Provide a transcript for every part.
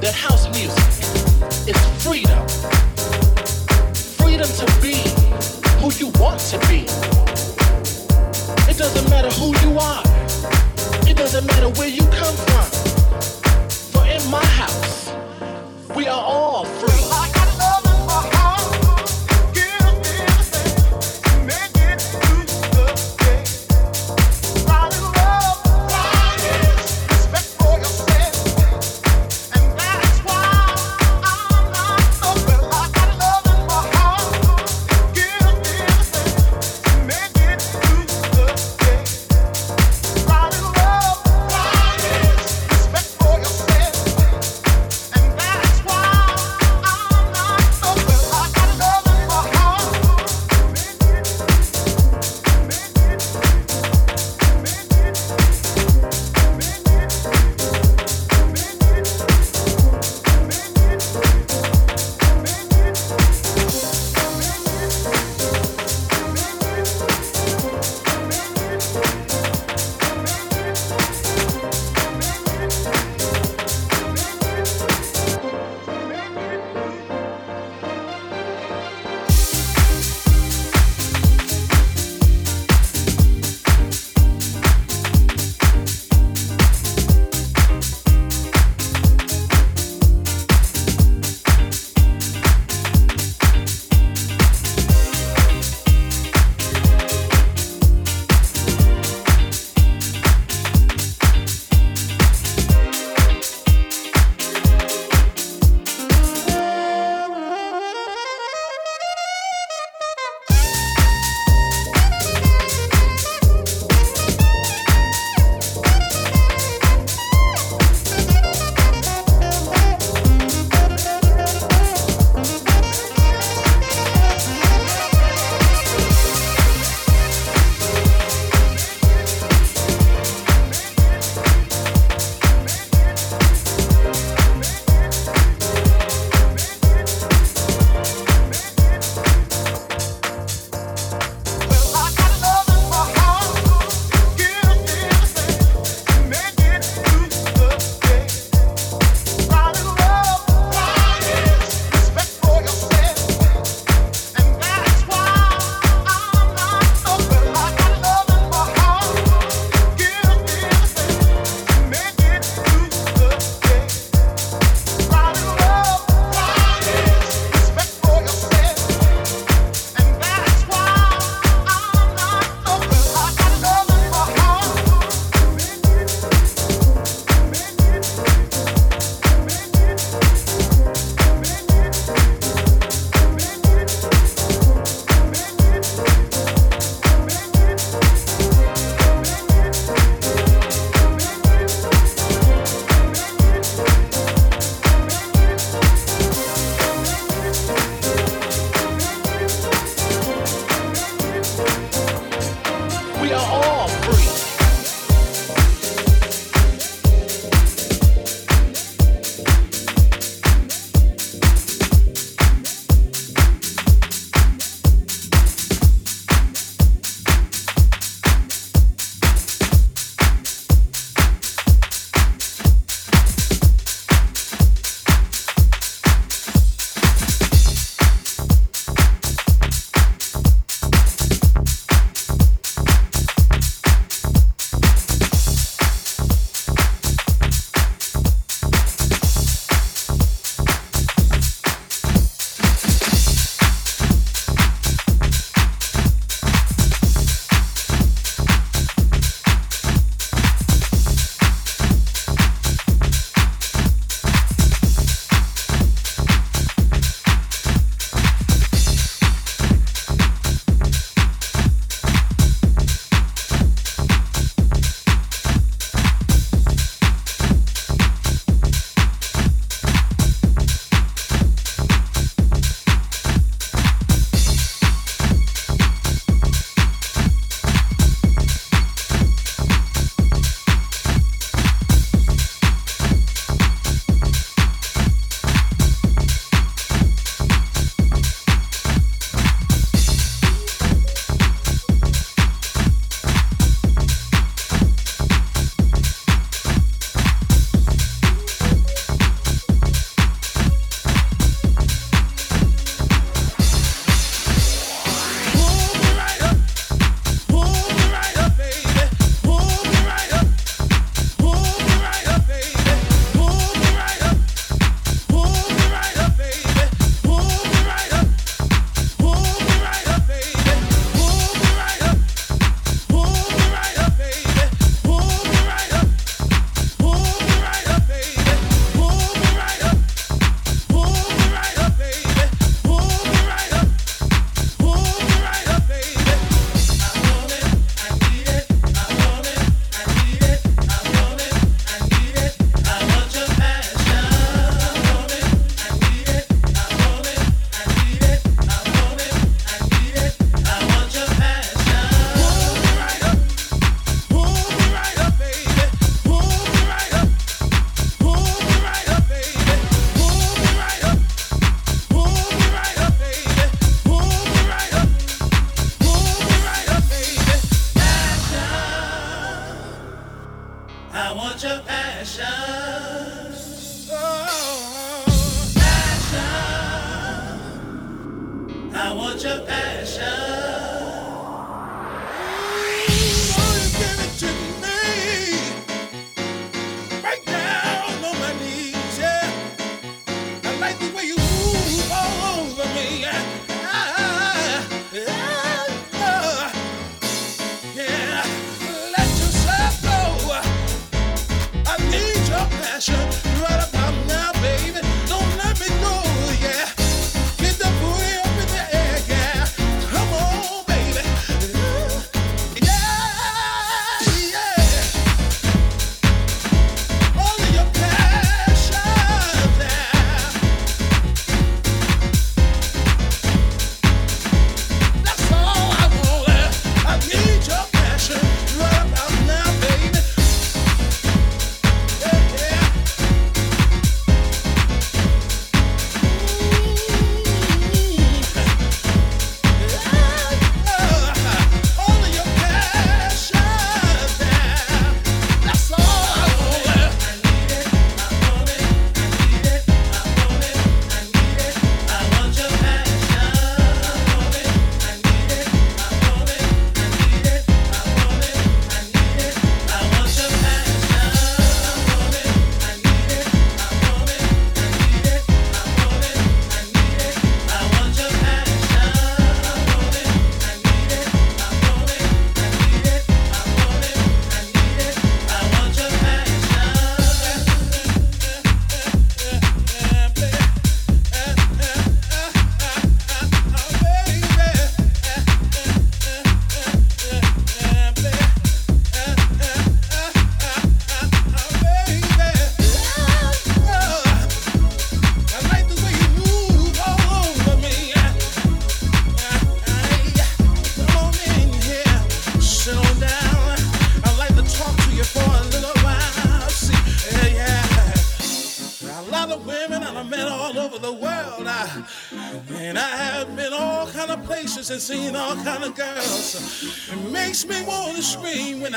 that house music is freedom. Freedom to be who you want to be. It doesn't matter who you are. It doesn't matter where you come from. For in my house, we are all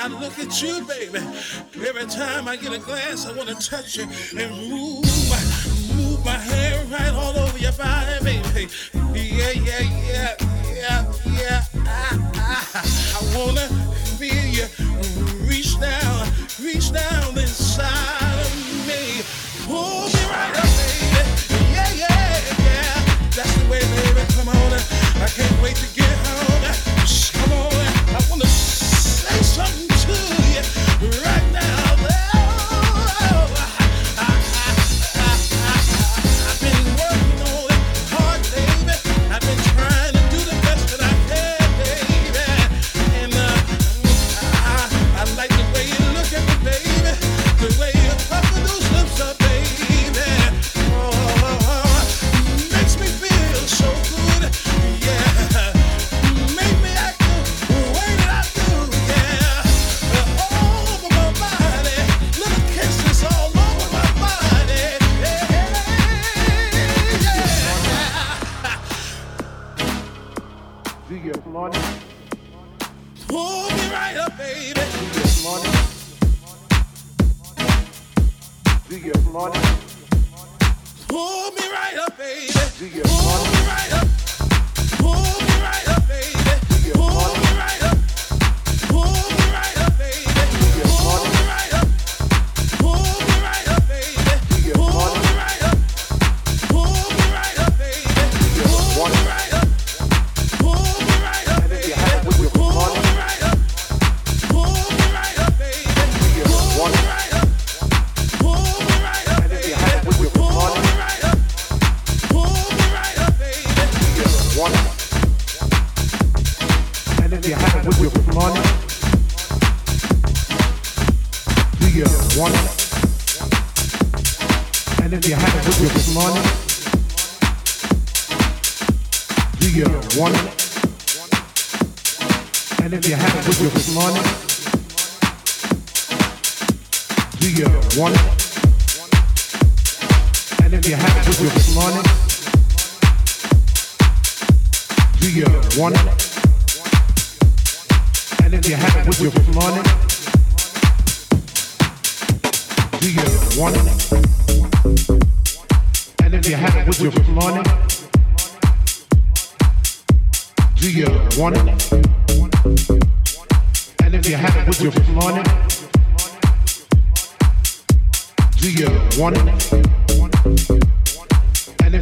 I look at you, baby. Every time I get a glance, I want to touch you and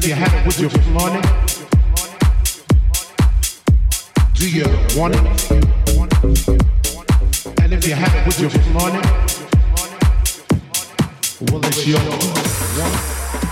Do you have it, with you flaunt it? Do you want it? And if you have it, with you flaunt it? Well, it's yours.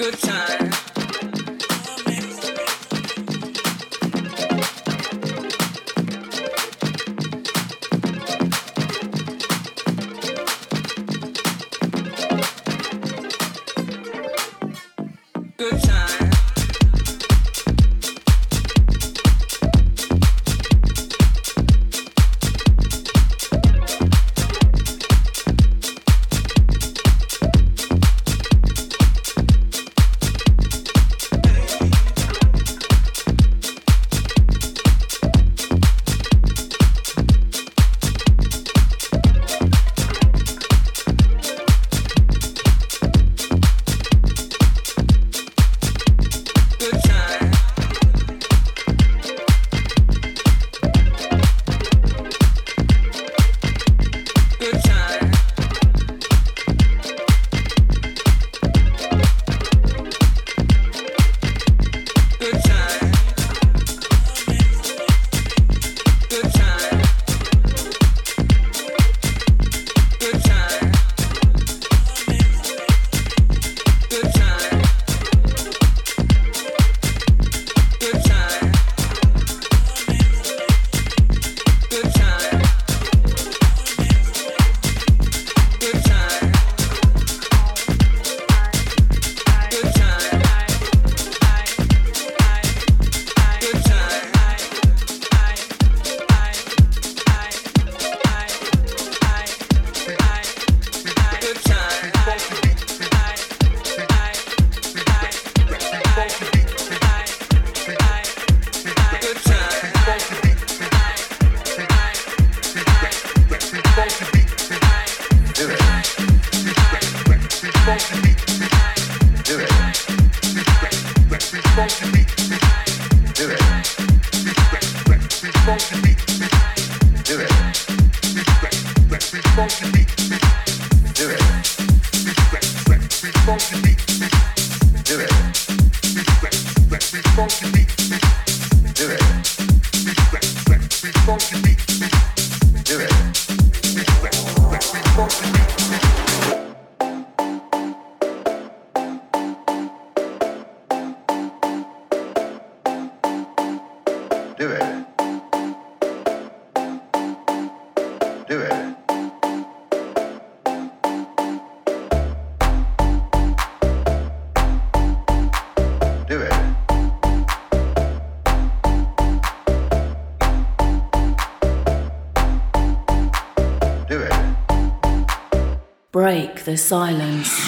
good time. Silence.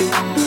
Bye.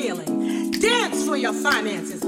Healing, dance for your finances,